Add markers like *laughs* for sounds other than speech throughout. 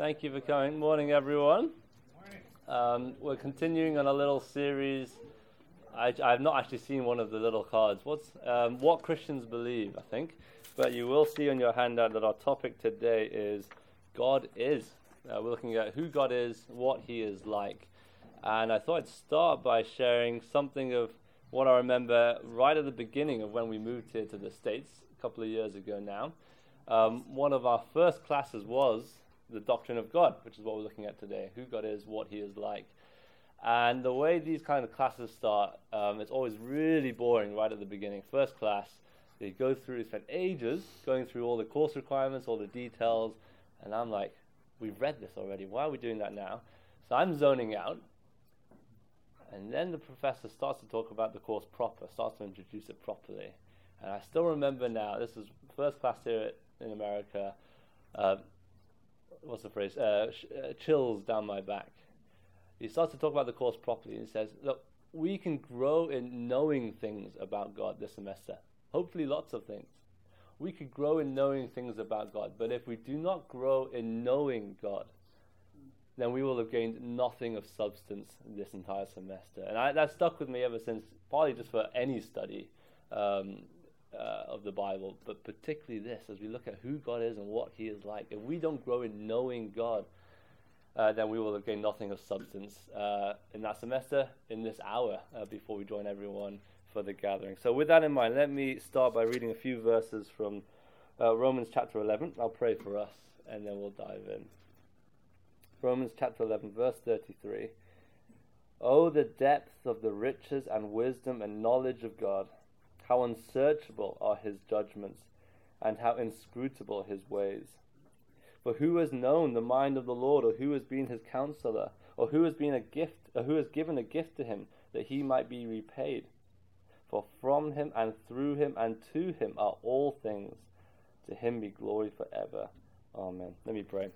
Thank you for coming. Morning, everyone. Um, we're continuing on a little series. I, have not actually seen one of the little cards. What's um, what Christians believe? I think, but you will see on your handout that our topic today is God is. Uh, we're looking at who God is, what He is like, and I thought I'd start by sharing something of what I remember right at the beginning of when we moved here to the States a couple of years ago now. Um, one of our first classes was the doctrine of God, which is what we're looking at today who God is, what He is like. And the way these kind of classes start, um, it's always really boring right at the beginning. First class, they go through, spend ages going through all the course requirements, all the details, and I'm like, we've read this already. Why are we doing that now? So I'm zoning out. And then the professor starts to talk about the course proper, starts to introduce it properly. And I still remember now, this is first class here in America. Uh, what's the phrase? Uh, sh- uh, chills down my back. He starts to talk about the course properly and says, Look, we can grow in knowing things about God this semester. Hopefully, lots of things. We could grow in knowing things about God, but if we do not grow in knowing God, then we will have gained nothing of substance this entire semester. And I, that stuck with me ever since, partly just for any study um, uh, of the Bible, but particularly this, as we look at who God is and what He is like. If we don't grow in knowing God, uh, then we will have gained nothing of substance uh, in that semester, in this hour, uh, before we join everyone for the gathering. So, with that in mind, let me start by reading a few verses from uh, Romans chapter 11. I'll pray for us, and then we'll dive in. Romans chapter 11, verse 33. Oh, the depth of the riches and wisdom and knowledge of God! How unsearchable are his judgments, and how inscrutable his ways. For who has known the mind of the Lord, or who has been his counselor, or who has been a gift, or who has given a gift to him that he might be repaid? For from him and through him and to him are all things. To him be glory forever. Amen. Let me pray.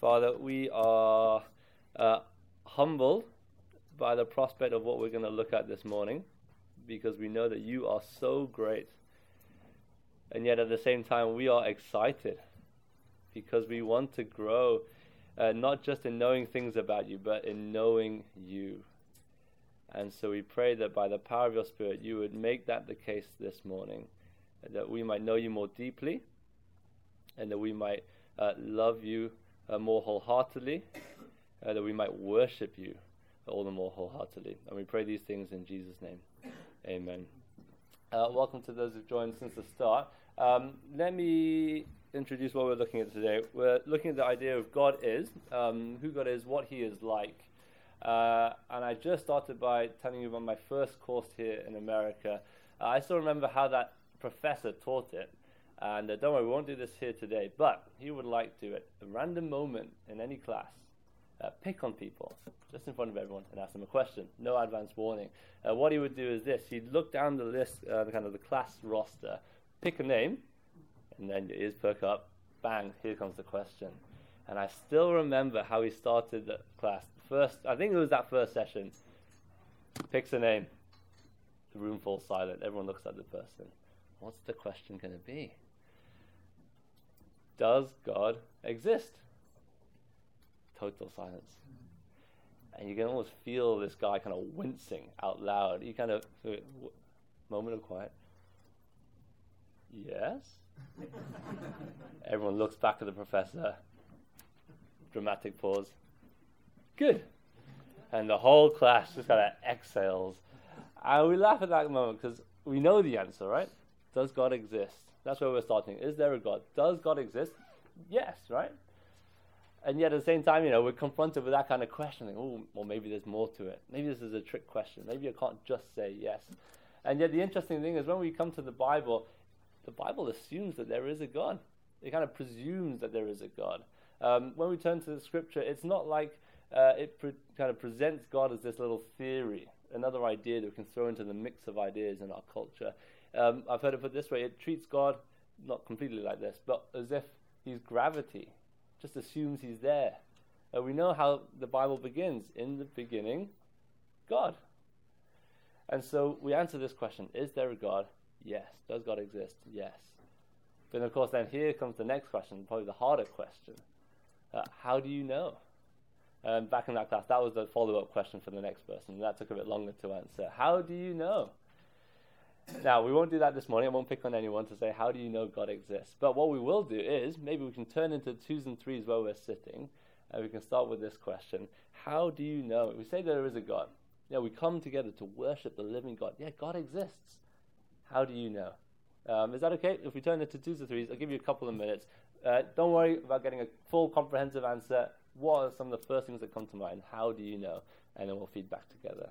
Father, we are uh, humbled by the prospect of what we're going to look at this morning because we know that you are so great. And yet at the same time, we are excited because we want to grow uh, not just in knowing things about you, but in knowing you. And so we pray that by the power of your Spirit, you would make that the case this morning, that we might know you more deeply, and that we might uh, love you uh, more wholeheartedly, uh, that we might worship you all the more wholeheartedly. And we pray these things in Jesus' name. Amen. Uh, welcome to those who've joined since the start. Um, let me introduce what we're looking at today. We're looking at the idea of God is, um, who God is, what He is like. Uh, and I just started by telling you about my first course here in America. Uh, I still remember how that professor taught it. And uh, don't worry, we won't do this here today, but he would like to, at a random moment in any class, uh, pick on people just in front of everyone and ask them a question. No advance warning. Uh, what he would do is this: he'd look down the list, uh, kind of the class roster, pick a name, and then your ears perk up. Bang! Here comes the question. And I still remember how he started the class. First, I think it was that first session. Picks a name. The room falls silent. Everyone looks at the person. What's the question going to be? Does God exist? Total silence. And you can almost feel this guy kind of wincing out loud. You kind of, moment of quiet. Yes? *laughs* Everyone looks back at the professor. Dramatic pause. Good. And the whole class just kind of exhales. And we laugh at that moment because we know the answer, right? Does God exist? That's where we're starting. Is there a God? Does God exist? Yes, right? And yet at the same time, you know, we're confronted with that kind of questioning. Oh, well, maybe there's more to it. Maybe this is a trick question. Maybe you can't just say yes. And yet the interesting thing is when we come to the Bible, the Bible assumes that there is a God. It kind of presumes that there is a God. Um, when we turn to the scripture, it's not like uh, it pre- kind of presents God as this little theory, another idea that we can throw into the mix of ideas in our culture. Um, I've heard it put this way it treats God not completely like this, but as if he's gravity, just assumes he's there. Uh, we know how the Bible begins. In the beginning, God. And so we answer this question Is there a God? Yes. Does God exist? Yes. Then, of course, then here comes the next question, probably the harder question. Uh, how do you know? Um, back in that class, that was the follow up question for the next person. That took a bit longer to answer. How do you know? Now, we won't do that this morning. I won't pick on anyone to say, How do you know God exists? But what we will do is maybe we can turn into twos and threes where we're sitting, and we can start with this question How do you know? We say there is a God. Yeah, we come together to worship the living God. Yeah, God exists. How do you know? Um, is that okay? If we turn into twos or threes, I'll give you a couple of minutes. Uh, don't worry about getting a full comprehensive answer. What are some of the first things that come to mind? How do you know? And then we'll feed back together.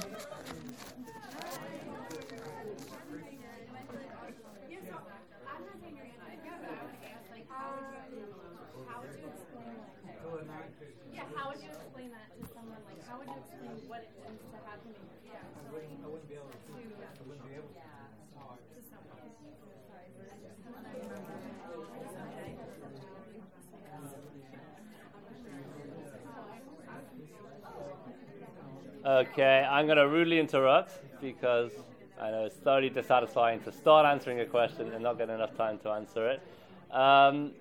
Okay, I'm going to rudely interrupt because I know it's thoroughly dissatisfying to start answering a question and not get enough time to answer it. Um,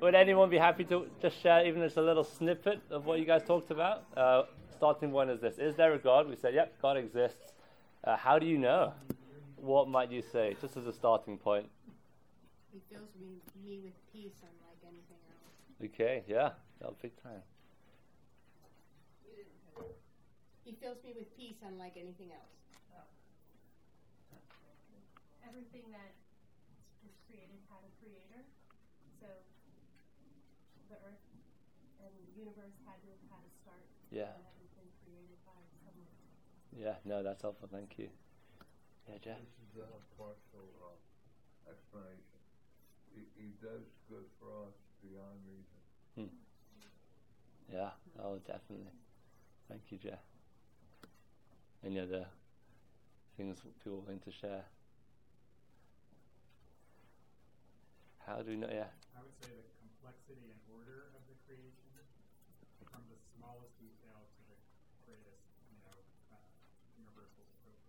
would anyone be happy to just share even just a little snippet of what you guys talked about? Uh, starting point is this Is there a God? We said, yep, God exists. Uh, how do you know? What might you say, just as a starting point? He fills me, me with peace unlike anything else. Okay, yeah, big time. He fills me with peace unlike anything else. Everything that is created had a creator. So the earth and the universe had to have had a start. Yeah. And everything created by someone. Yeah, no, that's helpful. Thank you. Yeah, Jeff. This is a partial uh, explanation. He, he does good for us beyond reason. Hmm. Yeah, oh, definitely. Thank you, Jeff. Any other things people want to share? How do we know? Yeah. I would say the complexity and order of the creation, from the smallest detail to the greatest, you know, uh, universal scope.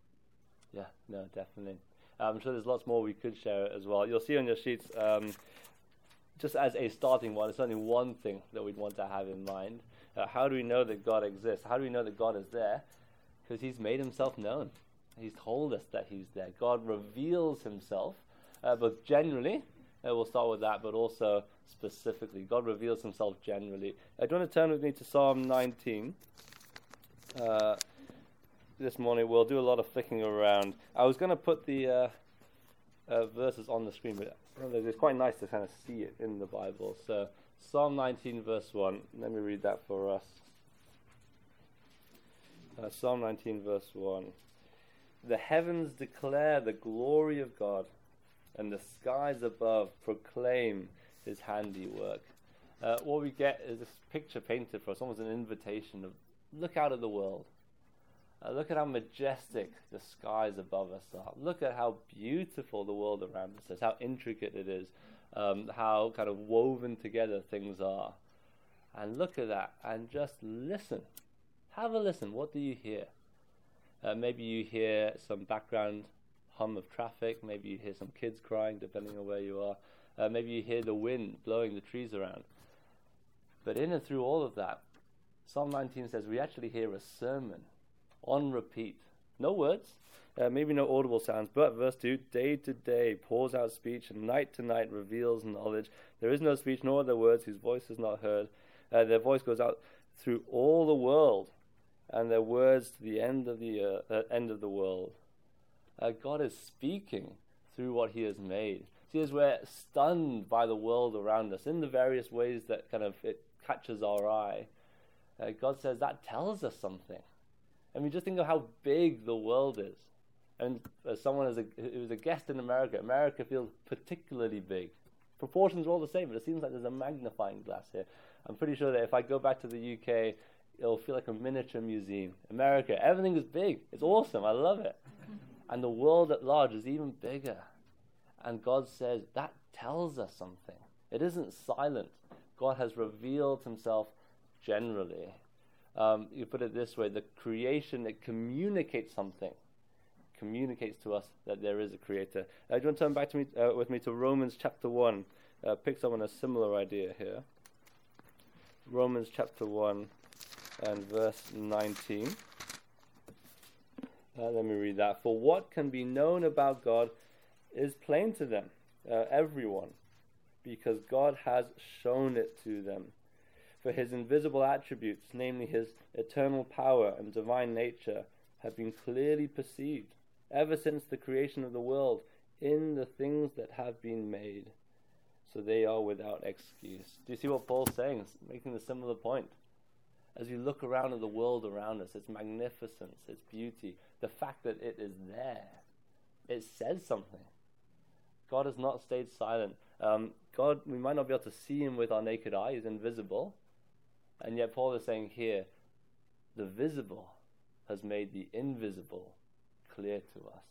Yeah, no, definitely. I'm sure there's lots more we could share as well. You'll see on your sheets, um, just as a starting one, it's only one thing that we'd want to have in mind. Uh, how do we know that God exists? How do we know that God is there? Because He's made Himself known. He's told us that He's there. God reveals Himself, uh, both generally, uh, we'll start with that, but also specifically. God reveals Himself generally. Uh, do you want to turn with me to Psalm 19? Uh, this morning we'll do a lot of flicking around. I was going to put the uh, uh, verses on the screen, but it's quite nice to kind of see it in the Bible. So, Psalm 19, verse 1. Let me read that for us. Uh, Psalm 19, verse 1. The heavens declare the glory of God, and the skies above proclaim his handiwork. Uh, what we get is this picture painted for us, almost an invitation of look out at the world. Uh, look at how majestic the skies above us are. Look at how beautiful the world around us is, how intricate it is, um, how kind of woven together things are. And look at that and just listen. Have a listen. What do you hear? Uh, maybe you hear some background hum of traffic. Maybe you hear some kids crying, depending on where you are. Uh, maybe you hear the wind blowing the trees around. But in and through all of that, Psalm 19 says we actually hear a sermon on repeat. No words, Uh, maybe no audible sounds, but verse 2 day to day pours out speech, and night to night reveals knowledge. There is no speech nor other words whose voice is not heard. Uh, their voice goes out through all the world, and their words to the end of the uh, end of the world. Uh, God is speaking through what He has made. See, as we're stunned by the world around us in the various ways that kind of it catches our eye, uh, God says that tells us something. I mean, just think of how big the world is. And as someone as a, who was a guest in America, America feels particularly big. Proportions are all the same, but it seems like there's a magnifying glass here. I'm pretty sure that if I go back to the UK, it'll feel like a miniature museum. America, everything is big. It's awesome. I love it. *laughs* and the world at large is even bigger. And God says that tells us something. It isn't silent. God has revealed himself generally. Um, you put it this way the creation, it communicates something. Communicates to us that there is a creator. Uh, do you want to turn back to me, uh, with me to Romans chapter 1? Uh, picks up on a similar idea here. Romans chapter 1 and verse 19. Uh, let me read that. For what can be known about God is plain to them, uh, everyone, because God has shown it to them. For his invisible attributes, namely his eternal power and divine nature, have been clearly perceived ever since the creation of the world in the things that have been made. So they are without excuse. Do you see what Paul's saying? He's making a similar point. As we look around at the world around us, its magnificence, its beauty, the fact that it is there, it says something. God has not stayed silent. Um, God, we might not be able to see him with our naked eye, he's invisible. And yet, Paul is saying here, the visible has made the invisible clear to us.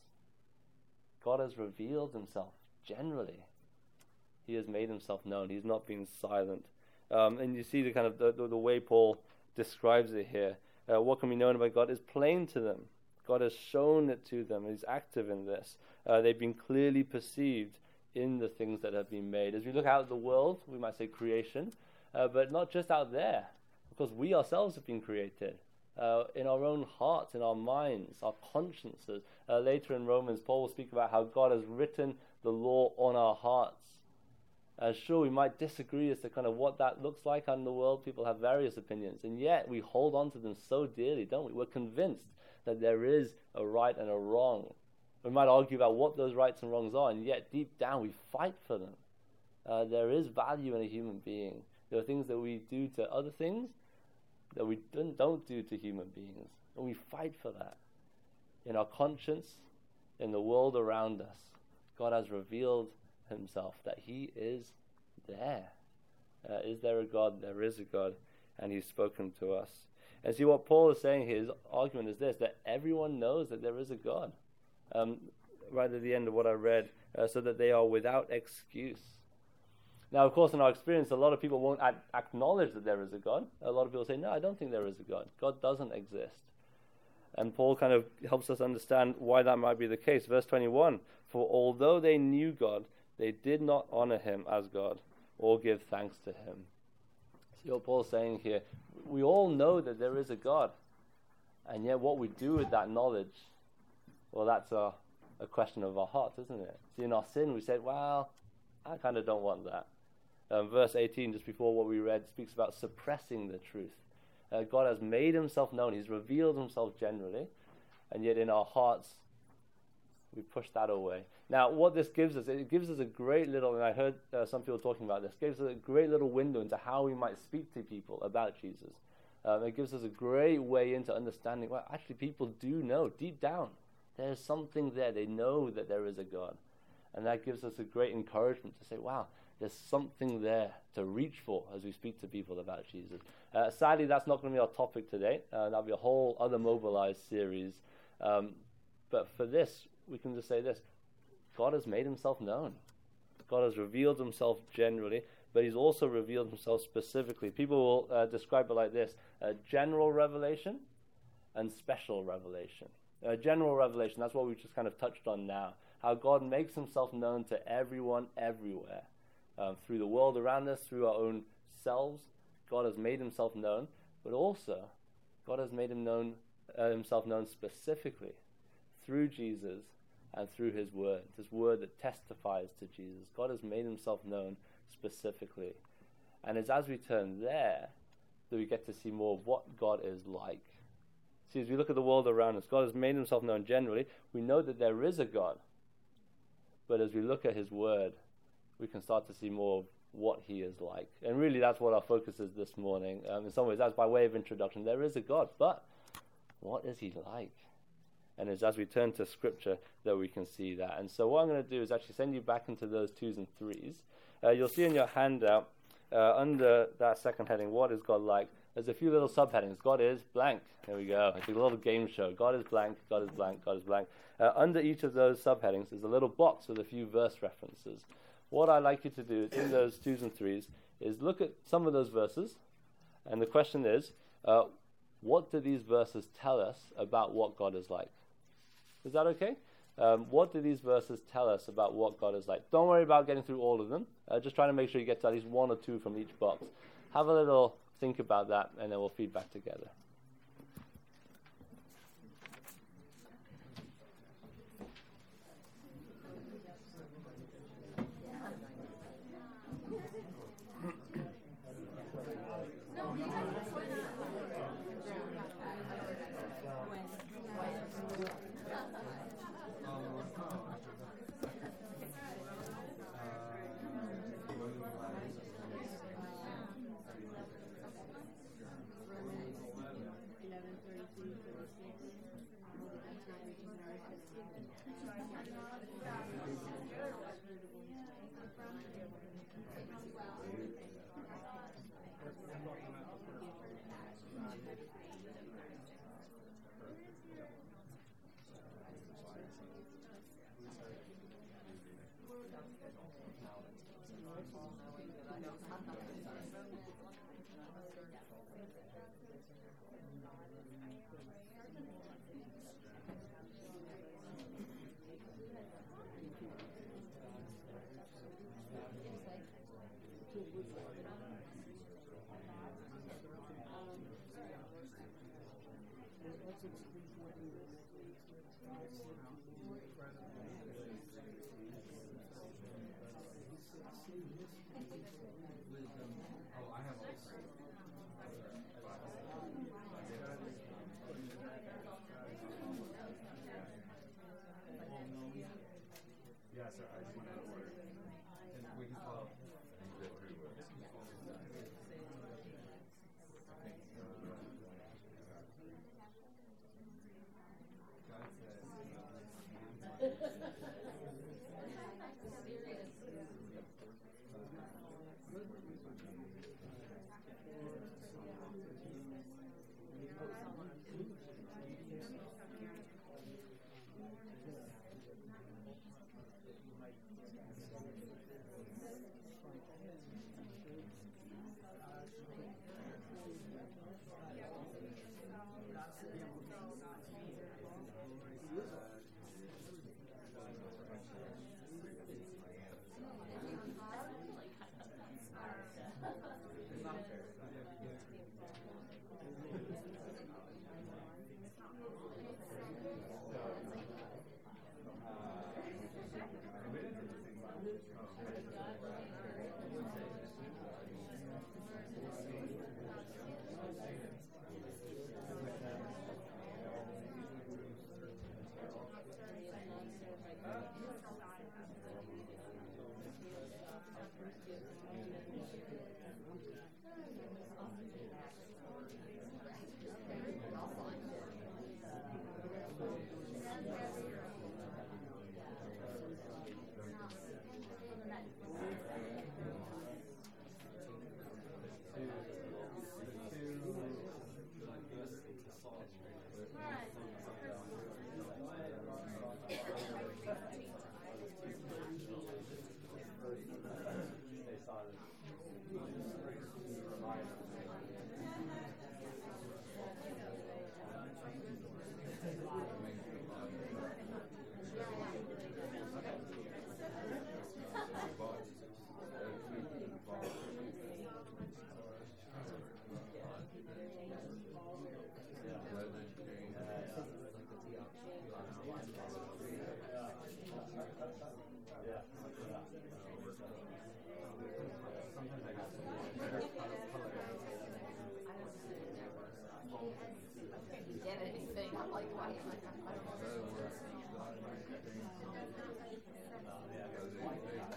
God has revealed himself generally. He has made himself known. He's not been silent. Um, and you see the kind of the, the, the way Paul describes it here. Uh, what can be known about God is plain to them. God has shown it to them. He's active in this. Uh, they've been clearly perceived in the things that have been made. As we look out at the world, we might say creation, uh, but not just out there, because we ourselves have been created. Uh, in our own hearts, in our minds, our consciences. Uh, later in Romans, Paul will speak about how God has written the law on our hearts. Uh, sure, we might disagree as to kind of what that looks like in the world. People have various opinions, and yet we hold on to them so dearly, don't we? We're convinced that there is a right and a wrong. We might argue about what those rights and wrongs are, and yet deep down we fight for them. Uh, there is value in a human being. There are things that we do to other things that we don't, don't do to human beings, and we fight for that. In our conscience, in the world around us, God has revealed Himself that He is there. Uh, is there a God? There is a God, and He's spoken to us. And see what Paul is saying his argument is this that everyone knows that there is a God. Um, right at the end of what I read, uh, so that they are without excuse. Now, of course, in our experience, a lot of people won't ad- acknowledge that there is a God. A lot of people say, No, I don't think there is a God. God doesn't exist. And Paul kind of helps us understand why that might be the case. Verse 21 For although they knew God, they did not honor him as God or give thanks to him. See what Paul's saying here? We all know that there is a God. And yet, what we do with that knowledge, well, that's a, a question of our hearts, isn't it? See, in our sin, we said, Well, I kind of don't want that. Um, verse 18, just before what we read, speaks about suppressing the truth. Uh, God has made himself known, he's revealed himself generally, and yet in our hearts, we push that away. Now, what this gives us, it gives us a great little, and I heard uh, some people talking about this, gives us a great little window into how we might speak to people about Jesus. Um, it gives us a great way into understanding, well, actually, people do know deep down. There's something there. They know that there is a God. And that gives us a great encouragement to say, wow, there's something there to reach for as we speak to people about Jesus. Uh, sadly, that's not going to be our topic today. Uh, that'll be a whole other mobilized series. Um, but for this, we can just say this God has made himself known. God has revealed himself generally, but he's also revealed himself specifically. People will uh, describe it like this general revelation and special revelation. general revelation, that's what we just kind of touched on now. How God makes himself known to everyone, everywhere um, through the world around us, through our own selves. God has made himself known, but also God has made him known, uh, himself known specifically through Jesus and through his word, this word that testifies to Jesus. God has made himself known specifically. And it's as we turn there that we get to see more of what God is like. See, as we look at the world around us, God has made himself known generally. We know that there is a God. But as we look at his word, we can start to see more of what he is like. And really, that's what our focus is this morning. Um, in some ways, that's by way of introduction. There is a God, but what is he like? And it's as we turn to scripture that we can see that. And so, what I'm going to do is actually send you back into those twos and threes. Uh, you'll see in your handout uh, under that second heading, What is God like? There's a few little subheadings. God is blank. There we go. It's a little game show. God is blank, God is blank, God is blank. Uh, under each of those subheadings is a little box with a few verse references. What I'd like you to do in those twos and threes is look at some of those verses. And the question is, uh, what do these verses tell us about what God is like? Is that okay? Um, what do these verses tell us about what God is like? Don't worry about getting through all of them. Uh, just trying to make sure you get to at least one or two from each box. Have a little think about that, and then we'll feed back together.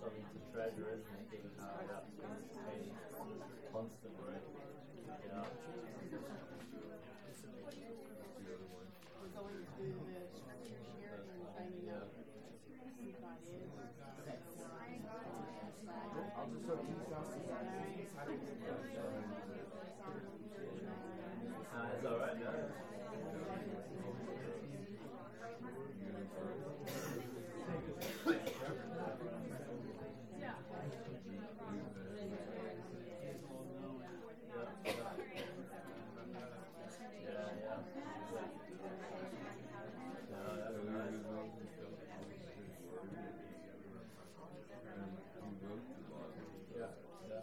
Something to treasure, isn't it? Given how that's going to change constantly. Yeah. Going through the sharing and finding out who God is. I'll just the Ah, it's alright, no? Yeah, yeah. Yeah, yeah.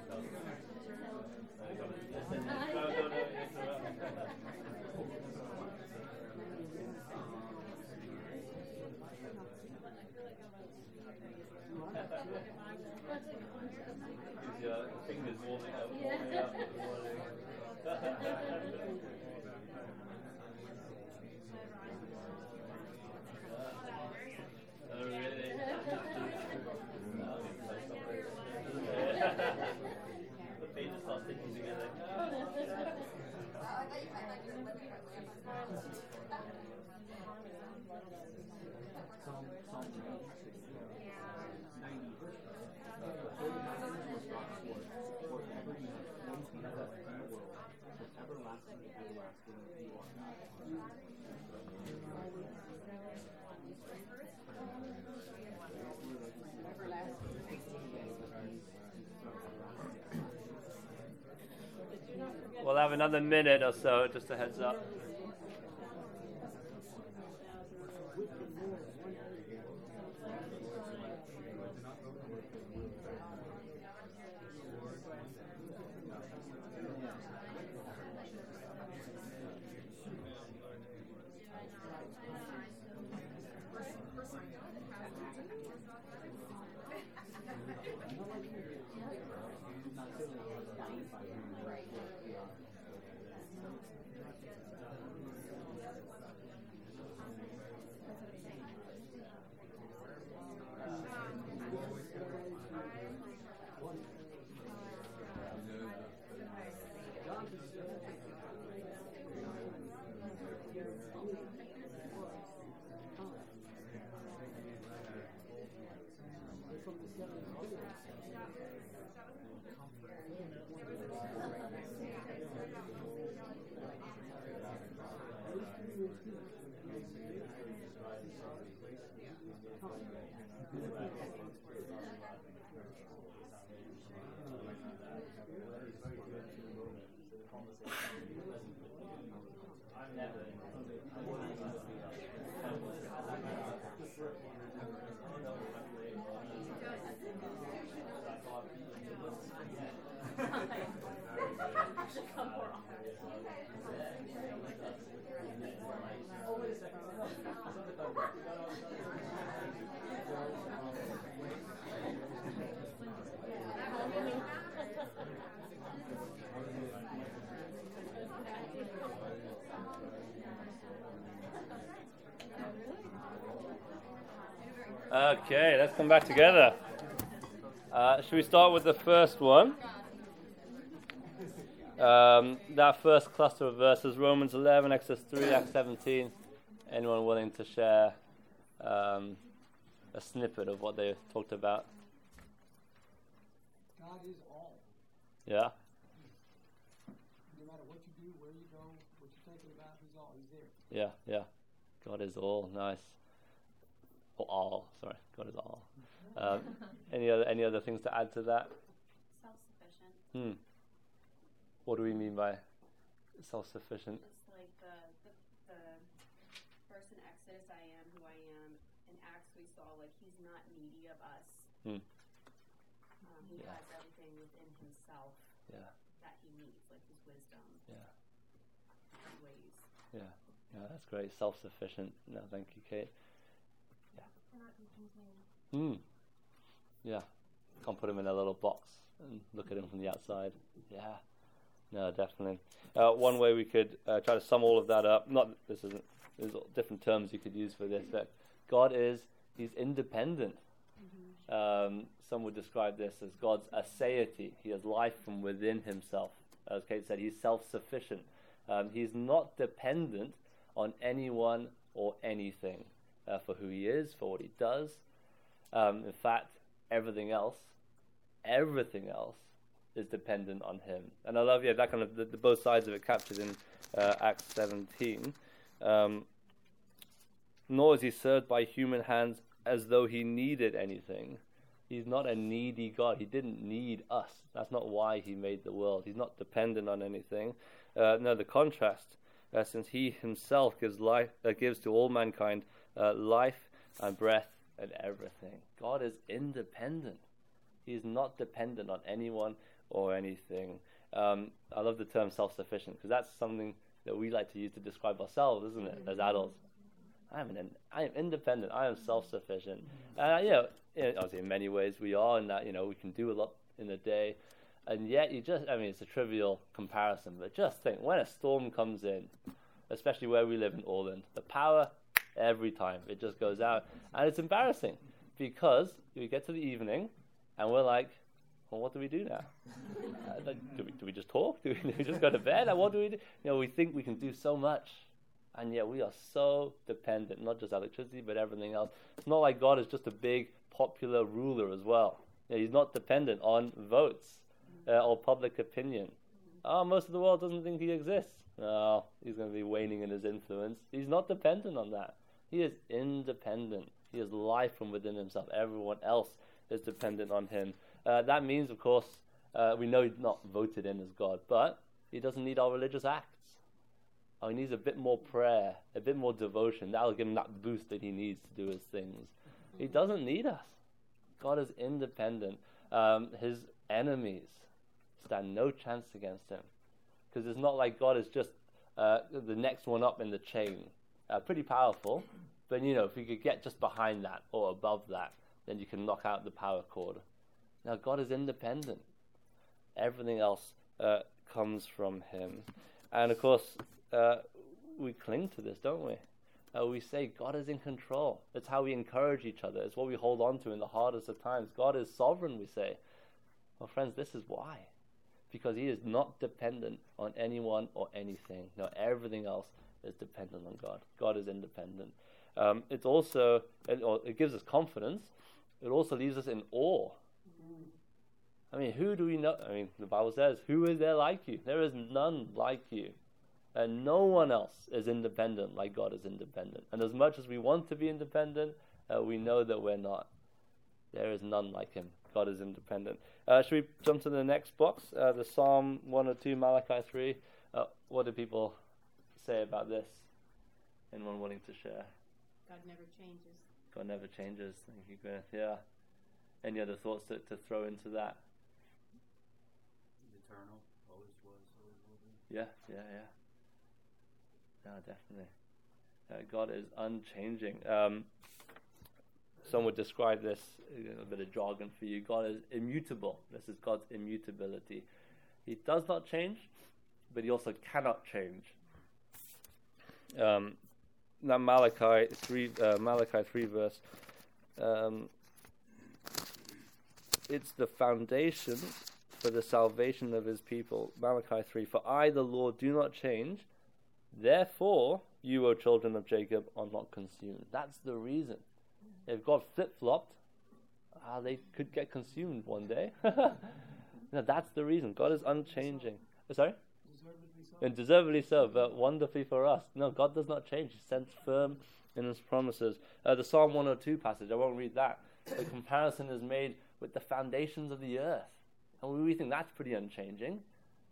your fingers warming up, warming up in the morning? Oh, really? *laughs* *laughs* the feet just start sticking together. Psalm, Psalm We'll have another minute or so, just a heads up. *laughs* not sitting on the right. Okay, let's come back together. Uh, should we start with the first one? Um, that first cluster of verses, Romans 11, Exodus 3, Acts 17. Anyone willing to share um, a snippet of what they talked about? God is all. Yeah. Yeah, yeah. God is all. Nice. Or all. Sorry. God is all. Um, *laughs* any other any other things to add to that? Self-sufficient. Hmm. What do we mean by self-sufficient? It's like the, the the first in Exodus, I am who I am. In Acts, we saw like he's not needy of us. Hmm. Um, he Yeah. has everything within himself Yeah, that he needs, like his wisdom, yeah, his ways. Yeah. Yeah, that's great. Self-sufficient. No, thank you, Kate. Contained. Hmm. Yeah. Can't put him in a little box and look at him from the outside. Yeah. No, definitely. Uh, one way we could uh, try to sum all of that up. Not this isn't. There's different terms you could use for this, but God is He's independent. Um, some would describe this as God's aseity. He has life from within Himself. As Kate said, He's self-sufficient. Um, he's not dependent on anyone or anything uh, for who He is, for what He does. Um, in fact, everything else, everything else is dependent on him. And I love, yeah, that kind of the, the both sides of it captured in uh, Acts 17. Um, nor is he served by human hands as though he needed anything. He's not a needy God. He didn't need us. That's not why he made the world. He's not dependent on anything. Uh, no, the contrast, uh, since he himself gives life, uh, gives to all mankind uh, life and breath and everything. God is independent. He is not dependent on anyone or anything. Um, I love the term self-sufficient because that's something that we like to use to describe ourselves, isn't it, as adults? I'm an, I am independent. I am self-sufficient. And uh, you know, you know, obviously in many ways we are, in that you know we can do a lot in a day, and yet you just—I mean, it's a trivial comparison, but just think when a storm comes in, especially where we live in Orland, the power every time it just goes out, and it's embarrassing because we get to the evening, and we're like, well, what do we do now? Uh, like, do, we, do we just talk? Do we, do we just go to bed? And what do we do? You know, we think we can do so much, and yet we are so dependent, not just electricity, but everything else. It's not like God is just a big popular ruler as well. You know, he's not dependent on votes uh, or public opinion. Oh, most of the world doesn't think he exists. No, he's going to be waning in his influence. He's not dependent on that. He is independent. He has life from within himself. Everyone else is dependent on him. Uh, that means, of course, uh, we know he's not voted in as God, but he doesn't need our religious acts. Oh, he needs a bit more prayer, a bit more devotion. That'll give him that boost that he needs to do his things. He doesn't need us. God is independent. Um, his enemies stand no chance against him. Because it's not like God is just uh, the next one up in the chain. Uh, pretty powerful, but you know, if you could get just behind that or above that, then you can knock out the power cord. Now, God is independent. Everything else uh, comes from Him. And of course, uh, we cling to this, don't we? Uh, we say God is in control. It's how we encourage each other. It's what we hold on to in the hardest of times. God is sovereign, we say. Well, friends, this is why. Because He is not dependent on anyone or anything. No, everything else is dependent on God. God is independent. Um, it's also, it, or it gives us confidence. It also leaves us in awe. I mean, who do we know? I mean, the Bible says, Who is there like you? There is none like you. And no one else is independent like God is independent. And as much as we want to be independent, uh, we know that we're not. There is none like Him. God is independent. Uh, should we jump to the next box? Uh, the Psalm 102, Malachi 3. Uh, what do people say about this? Anyone willing to share? God never changes. God never changes. Thank you, Gwyneth. Yeah. Any other thoughts to, to throw into that? Eternal, always was, always will be. Yeah, yeah, yeah. No, definitely. Uh, God is unchanging. Um, some would describe this, you know, a bit of jargon for you. God is immutable. This is God's immutability. He does not change, but he also cannot change. Um, now Malachi three, uh, Malachi three verse um, it's the foundation for the salvation of his people. Malachi 3 For I, the Lord, do not change. Therefore, you, O children of Jacob, are not consumed. That's the reason. If God flip flopped, ah, they could get consumed one day. *laughs* no, that's the reason. God is unchanging. Uh, Sorry? Deservedly so. And deservedly so, but wonderfully for us. No, God does not change. He stands firm in his promises. Uh, the Psalm 102 passage, I won't read that. The comparison is made with the foundations of the earth. And we think that's pretty unchanging.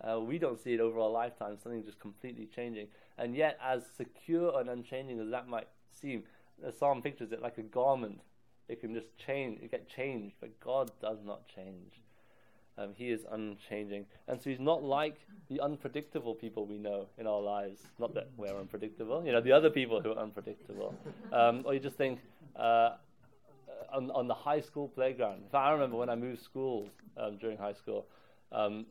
Uh, we don't see it over our lifetime, something just completely changing. And yet, as secure and unchanging as that might seem, the psalm pictures it like a garment. It can just change, it get changed, but God does not change. Um, he is unchanging. And so he's not like the unpredictable people we know in our lives. Not that we're unpredictable, you know, the other people who are unpredictable. Um, or you just think uh, on, on the high school playground. If I remember when I moved schools um, during high school, um,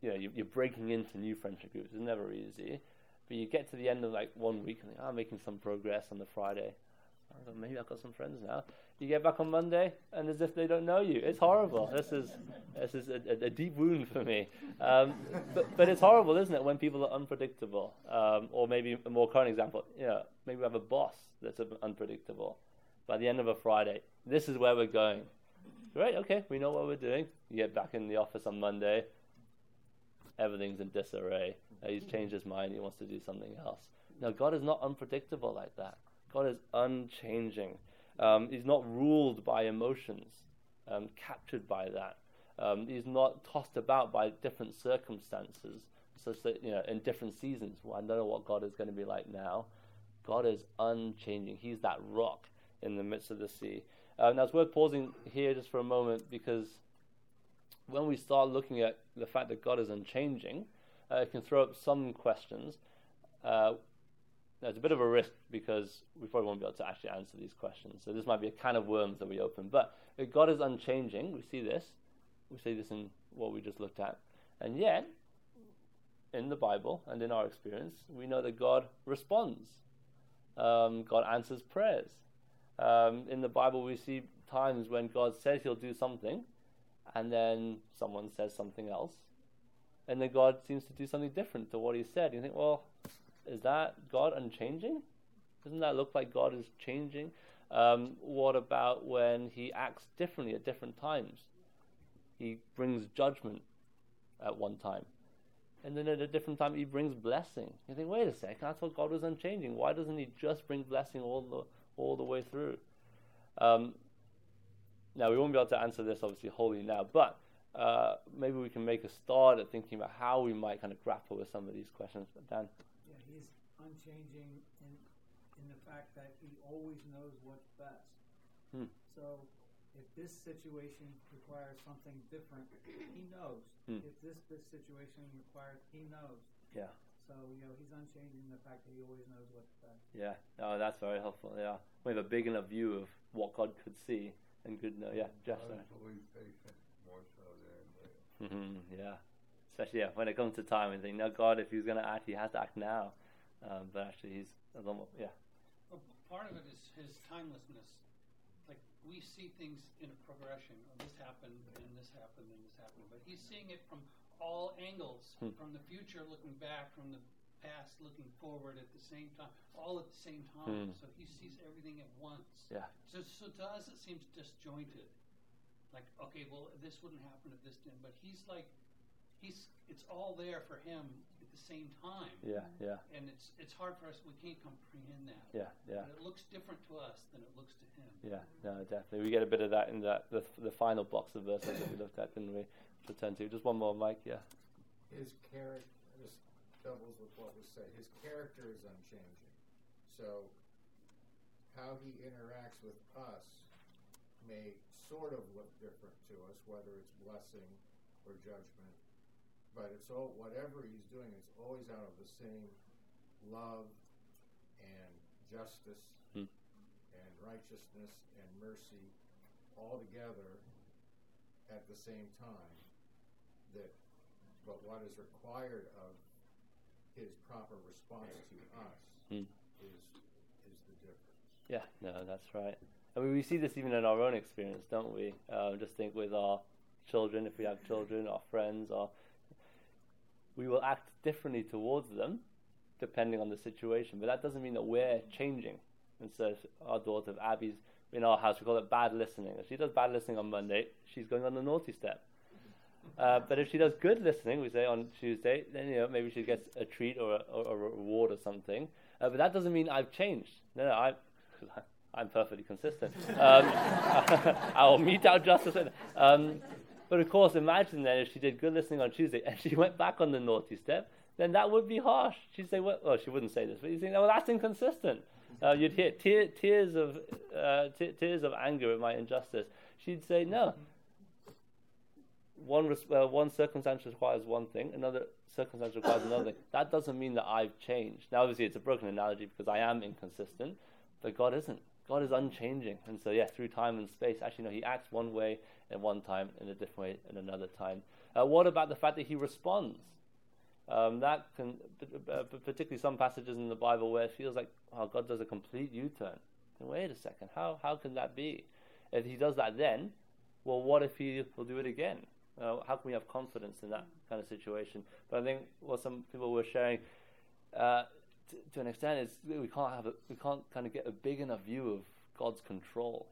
you know, you, you're breaking into new friendship groups. It's never easy. But you get to the end of like one week and think, oh, I'm making some progress on the Friday. Maybe I've got some friends now. You get back on Monday, and as if they don't know you. It's horrible. This is this is a, a, a deep wound for me. Um, but but it's horrible, isn't it, when people are unpredictable? Um, or maybe a more current example, you know, maybe we have a boss that's unpredictable. By the end of a Friday, this is where we're going. Right? Okay, we know what we're doing. You get back in the office on Monday. Everything's in disarray. Uh, he's changed his mind. He wants to do something else. No, God is not unpredictable like that. God is unchanging. Um, he's not ruled by emotions, um, captured by that. Um, he's not tossed about by different circumstances, such that you know in different seasons. Well, I don't know what God is going to be like now. God is unchanging. He's that rock in the midst of the sea. Uh, now it's worth pausing here just for a moment because when we start looking at the fact that God is unchanging, uh, it can throw up some questions. Uh, there's a bit of a risk because we probably won't be able to actually answer these questions. So this might be a can of worms that we open. But God is unchanging, we see this. We see this in what we just looked at. And yet, in the Bible and in our experience, we know that God responds. Um, God answers prayers. Um, in the Bible, we see times when God says He'll do something, and then someone says something else, and then God seems to do something different to what He said. You think, well, is that God unchanging? Doesn't that look like God is changing? Um, what about when He acts differently at different times? He brings judgment at one time. And then at a different time, he brings blessing. You think, wait a second, I thought God was unchanging. Why doesn't he just bring blessing all the all the way through. Um, now, we won't be able to answer this obviously wholly now, but uh, maybe we can make a start at thinking about how we might kind of grapple with some of these questions. But Dan? Yeah, he's unchanging in, in the fact that he always knows what's best. Hmm. So if this situation requires something different, he knows. Hmm. If this, this situation requires, he knows. Yeah. So, you know, he's unchanging in the fact that he always knows what's best. Yeah, no, that's very helpful. Yeah, we have a big enough view of what God could see and good know. Yeah, Jeff. I sorry. believe patient more so than anybody. Mhm, yeah, especially yeah, when it comes to time and think, no, God, if He's going to act, He has to act now. Um, but actually, He's a little more, yeah. Well, part of it is his timelessness. Like we see things in a progression. Oh, this happened, and this happened, and this happened. But he's seeing it from all angles, Hmm. from the future looking back, from the past looking forward at the same time, all at the same time. Hmm. So he sees everything at once. Yeah. So, so to us, it seems disjointed. Like, okay, well, this wouldn't happen if this didn't. But he's like, he's it's all there for him at the same time. Yeah, yeah, And it's it's hard for us. We can't comprehend that. yeah, yeah. But it looks different to us than it looks to him. Yeah, no, definitely. We get a bit of that in that the, the final box of verses that we looked at, didn't we? Return to just one more, Mike. Yeah. his character this doubles with what was said. His character is unchanging. So how he interacts with us may sort of look different to us, whether it's blessing or judgment. But it's all whatever he's doing, it's always out of the same love and justice Hmm. and righteousness and mercy all together at the same time that but what is required of his proper response to us Hmm. is is the difference. Yeah, no, that's right. I mean, we see this even in our own experience, don't we? Uh, just think with our children, if we have children, our friends, our we will act differently towards them depending on the situation. But that doesn't mean that we're changing. And so our daughter Abby's in our house, we call it bad listening. If she does bad listening on Monday, she's going on the naughty step. Uh, but if she does good listening, we say on Tuesday, then you know maybe she gets a treat or a, or a reward or something. Uh, but that doesn't mean I've changed. No, no, I, *laughs* I'm perfectly consistent. Um, *laughs* I will mete out justice. Um, but of course, imagine then if she did good listening on Tuesday and she went back on the naughty step, then that would be harsh. She'd say, well, well she wouldn't say this, but you'd think, well, that's inconsistent. Uh, you'd hear tear, tears of uh, tears of anger at my injustice. She'd say, no. One uh, one circumstance requires one thing, another circumstance requires *coughs* another thing. That doesn't mean that I've changed. Now, obviously, it's a broken analogy because I am inconsistent, but God isn't. God is unchanging, and so yeah, through time and space, actually, no, He acts one way at one time, in a different way in another time. Uh, what about the fact that He responds? Um, that can, uh, particularly some passages in the Bible where it feels like oh, God does a complete U-turn. Wait a second, how how can that be? If He does that, then, well, what if He will do it again? Uh, how can we have confidence in that kind of situation? But I think what some people were sharing uh, t- to an extent is we can't have a, we can't kind of get a big enough view of God's control,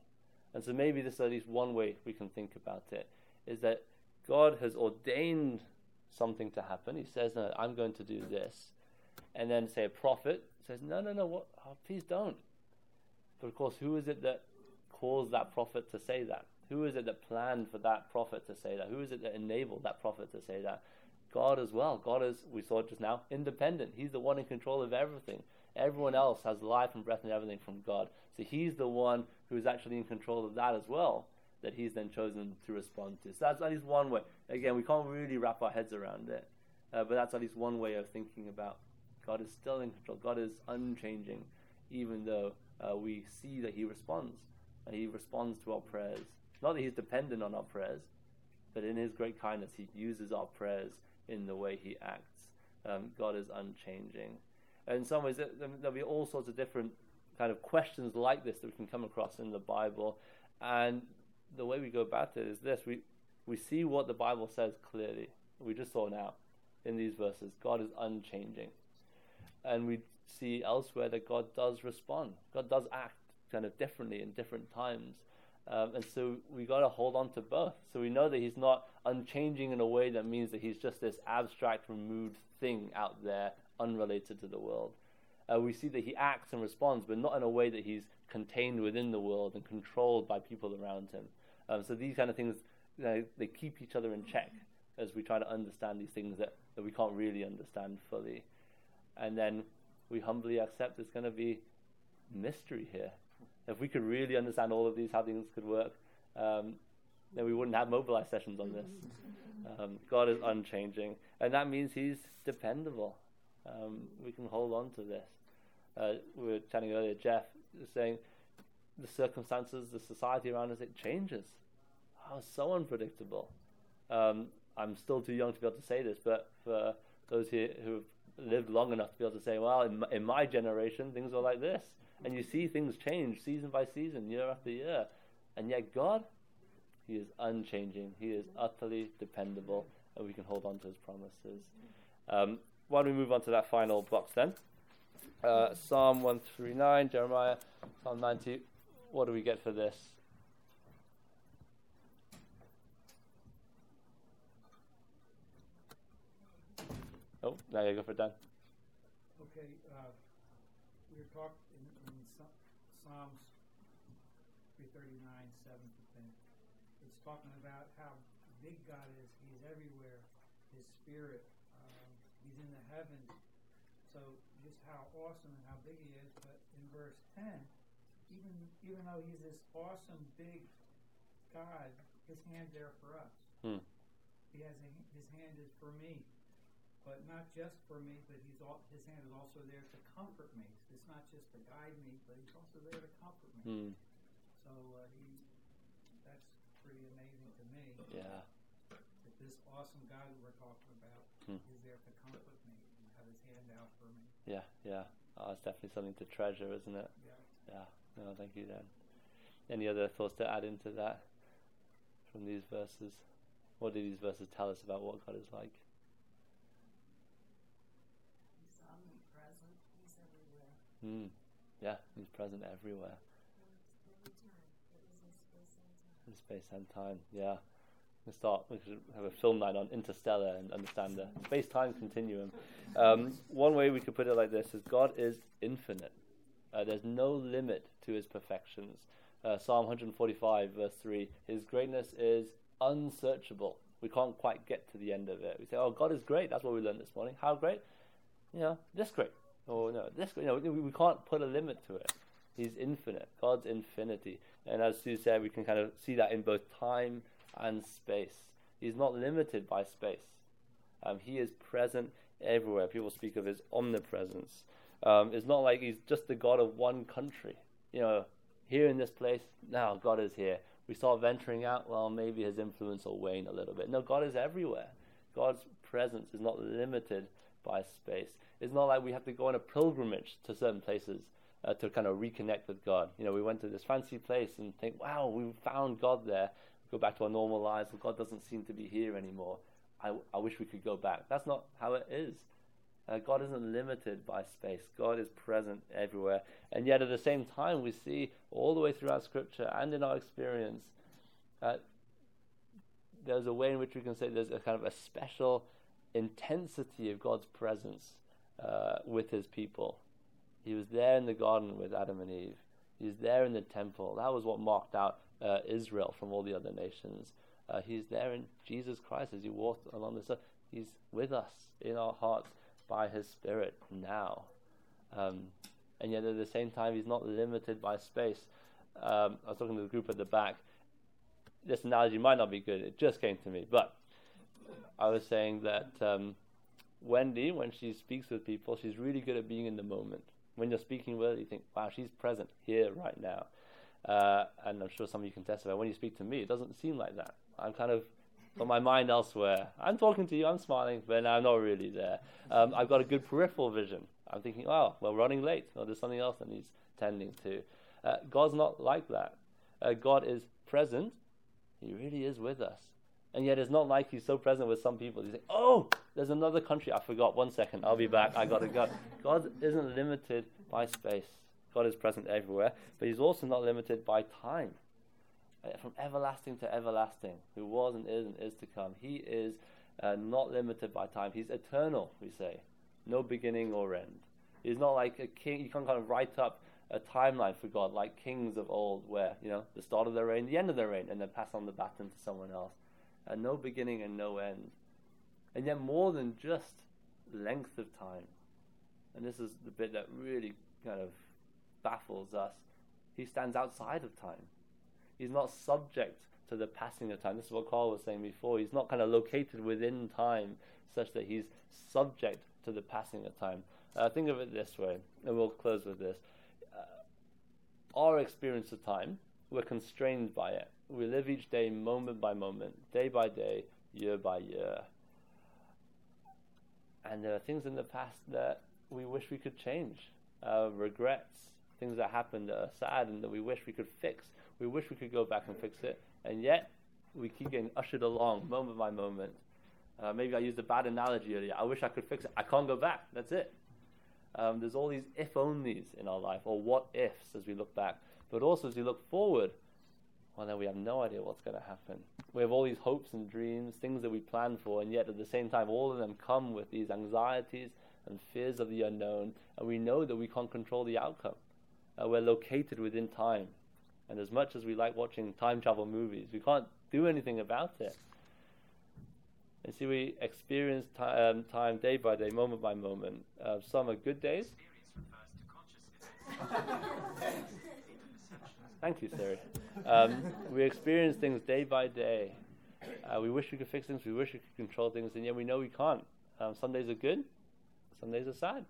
and so maybe this is at least one way we can think about it is that God has ordained something to happen. He says, "No, I'm going to do this," and then say a prophet says, "No, no, no, what? Oh, please don't." But of course, who is it that caused that prophet to say that? Who is it that planned for that prophet to say that? Who is it that enabled that prophet to say that? God as well. God is, we saw it just now, independent. He's the one in control of everything. Everyone else has life and breath and everything from God. So he's the one who is actually in control of that as well, that he's then chosen to respond to. So that's at least one way. Again, we can't really wrap our heads around it, uh, but that's at least one way of thinking about God is still in control. God is unchanging, even though uh, we see that he responds. And he responds to our prayers. Not that he's dependent on our prayers, but in his great kindness, he uses our prayers in the way he acts. Um, God is unchanging. And in some ways, there'll be all sorts of different kind of questions like this that we can come across in the Bible. And the way we go about it is this we, we see what the Bible says clearly. We just saw now in these verses God is unchanging. And we see elsewhere that God does respond, God does act kind of differently in different times. Um, and so we got to hold on to both. So we know that he's not unchanging in a way that means that he's just this abstract, removed thing out there, unrelated to the world. Uh, we see that he acts and responds, but not in a way that he's contained within the world and controlled by people around him. Um, so these kind of things, you know, they keep each other in check as we try to understand these things that, that we can't really understand fully. And then we humbly accept there's going to be mystery here. If we could really understand all of these, how things could work, um, then we wouldn't have mobilized sessions on this. Um, God is unchanging, and that means He's dependable. Um, we can hold on to this. Uh, we were chatting earlier, Jeff was saying the circumstances, the society around us, it changes. Oh, so unpredictable. Um, I'm still too young to be able to say this, but for those here who have lived long enough to be able to say, well, in in my generation, things were like this. And you see things change season by season, year after year. And yet, God, He is unchanging. He is utterly dependable, and we can hold on to His promises. Um, why don't we move on to that final box then? Uh, Psalm 139, Jeremiah, Psalm 90. What do we get for this? Oh, now you go for it, Dan. Okay, uh, we were Psalms 339, 7 to 10. It's talking about how big God is. He's everywhere. His spirit, um, he's in the heavens. So just how awesome and how big he is. But in verse 10, even even though he's this awesome big God, his hand's there for us. Hmm. He has a, his hand is for me but not just for me, but he's all, his hand is also there to comfort me. It's not just to guide me, but he's also there to comfort me. Hmm. So uh, he, that's pretty amazing to me. Yeah. That this awesome God that we're talking about Hmm. is there to comfort me and have his hand out for me. Yeah, yeah. Oh, it's definitely something to treasure, isn't it? Yeah. Yeah. No, thank you, Dan. Any other thoughts to add into that from these verses? What do these verses tell us about what God is like? He's omnipresent. He's everywhere. Mm. Yeah, He's present everywhere. In space and time, yeah. We start. We should have a film night on Interstellar and understand the space-time continuum. Um, one way we could put it like this is God is infinite. Uh, there's no limit to His perfections. Uh, Psalm 145, verse three: His greatness is unsearchable. We can't quite get to the end of it. We say, "Oh, God is great." That's what we learned this morning. How great? You know, this great. Or no, this. You know, we, we can't put a limit to it. He's infinite. God's infinity. And as Sue said, we can kind of see that in both time and space. He's not limited by space. Um, he is present everywhere. People speak of his omnipresence. Um, it's not like he's just the God of one country. You know, here in this place, now God is here. We start venturing out, well, maybe his influence will wane a little bit. No, God is everywhere. God's presence is not limited by space. It's not like we have to go on a pilgrimage to certain places uh, to kind of reconnect with God. You know, we went to this fancy place and think, wow, we found God there. Go back to our normal lives, and God doesn't seem to be here anymore. I, I wish we could go back. That's not how it is. Uh, God isn't limited by space. God is present everywhere. And yet, at the same time, we see all the way throughout Scripture and in our experience, uh, there's a way in which we can say there's a kind of a special intensity of God's presence uh, with His people. He was there in the garden with Adam and Eve. He was there in the temple. That was what marked out uh, Israel from all the other nations. Uh, he's there in Jesus Christ as He walked along this earth. He's with us in our hearts by His Spirit now. Um, and yet at the same time, He's not limited by space. Um, I was talking to the group at the back. This analogy might not be good. It just came to me, but I was saying that um, Wendy, when she speaks with people, she's really good at being in the moment. When you're speaking with her, you think, "Wow, she's present here right now." Uh, and I'm sure some of you can testify. When you speak to me, it doesn't seem like that. I'm kind of got my mind elsewhere. I'm talking to you, I'm smiling, but I'm not really there. Um, I've got a good peripheral vision. I'm thinking, oh, we're running late, or there's something else that needs tending to. Uh, God's not like that. Uh, God is present. He really is with us. And yet it's not like he's so present with some people. He's like, oh, there's another country. I forgot. One second. I'll be back. I got to go. God isn't limited by space. God is present everywhere. But he's also not limited by time. Uh, from everlasting to everlasting, who was and is and is to come. He is uh, not limited by time. He's eternal, we say. No beginning or end. He's not like a king. You can't kind of write up a timeline for God like kings of old, where, you know, the start of their reign, the end of their reign, and then pass on the baton to someone else. Uh, no beginning and no end. And yet, more than just length of time, and this is the bit that really kind of baffles us, he stands outside of time. He's not subject to the passing of time. This is what Carl was saying before. He's not kind of located within time such that he's subject to the passing of time. Uh, think of it this way, and we'll close with this. Uh, our experience of time, we're constrained by it. We live each day moment by moment, day by day, year by year. And there are things in the past that we wish we could change, uh, regrets, things that happened that are sad and that we wish we could fix. We wish we could go back and fix it, and yet we keep getting ushered along moment by moment. Uh, maybe I used a bad analogy earlier. I wish I could fix it. I can't go back. That's it. Um, there's all these if onlys in our life, or what ifs as we look back. But also as we look forward, well, then we have no idea what's going to happen. We have all these hopes and dreams, things that we plan for, and yet at the same time, all of them come with these anxieties and fears of the unknown, and we know that we can't control the outcome. Uh, we're located within time. And as much as we like watching time travel movies, we can't do anything about it. And see, we experience um, time day by day, moment by moment. Uh, some are good days. *laughs* Thank you, Siri. Um, we experience things day by day. Uh, we wish we could fix things, we wish we could control things, and yet we know we can't. Um, some days are good, some days are sad.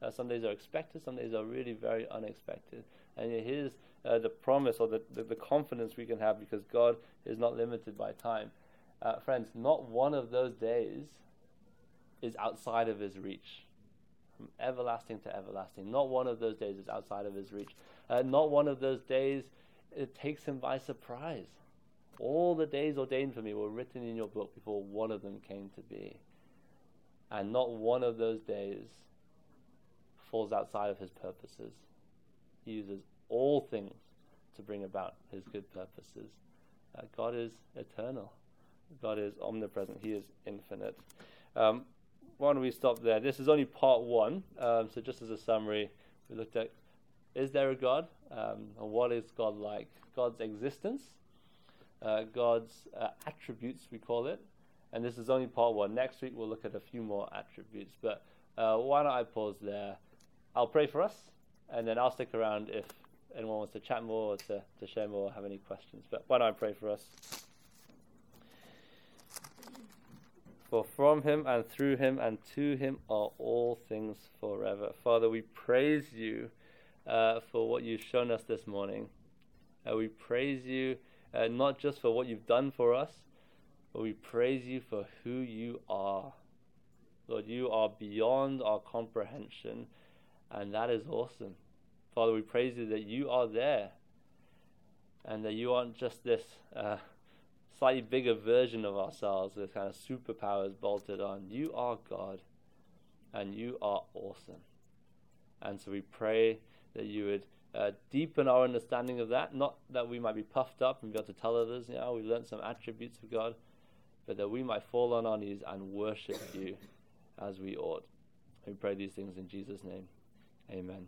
Uh, some days are expected, some days are really very unexpected. And here's uh, the promise or the, the, the, confidence we can have because God is not limited by time. Uh, friends, not one of those days is outside of his reach. from everlasting to everlasting. Not one of those days is outside of his reach. Uh, not one of those days it takes him by surprise. All the days ordained for me were written in your book before one of them came to be. And not one of those days falls outside of his purposes. He uses all things to bring about his good purposes. Uh, God is eternal. God is omnipresent. He is infinite. Um, why don't we stop there? This is only part one. Um, so, just as a summary, we looked at is there a God? Um, and what is God like? God's existence, uh, God's uh, attributes, we call it. And this is only part one. Next week, we'll look at a few more attributes. But uh, why don't I pause there? I'll pray for us, and then I'll stick around if anyone wants to chat more or to, to share more or have any questions. But why don't I pray for us? For from him and through him and to him are all things forever. Father, we praise you uh, for what you've shown us this morning. Uh, we praise you uh, not just for what you've done for us, but we praise you for who you are. Lord, you are beyond our comprehension, and that is awesome. Father, we praise you that you are there and that you aren't just this uh, slightly bigger version of ourselves with kind of superpowers bolted on. You are God and you are awesome. And so we pray that you would uh, deepen our understanding of that, not that we might be puffed up and be able to tell others, you know, we learned some attributes of God, but that we might fall on our knees and worship you as we ought. We pray these things in Jesus' name. Amen.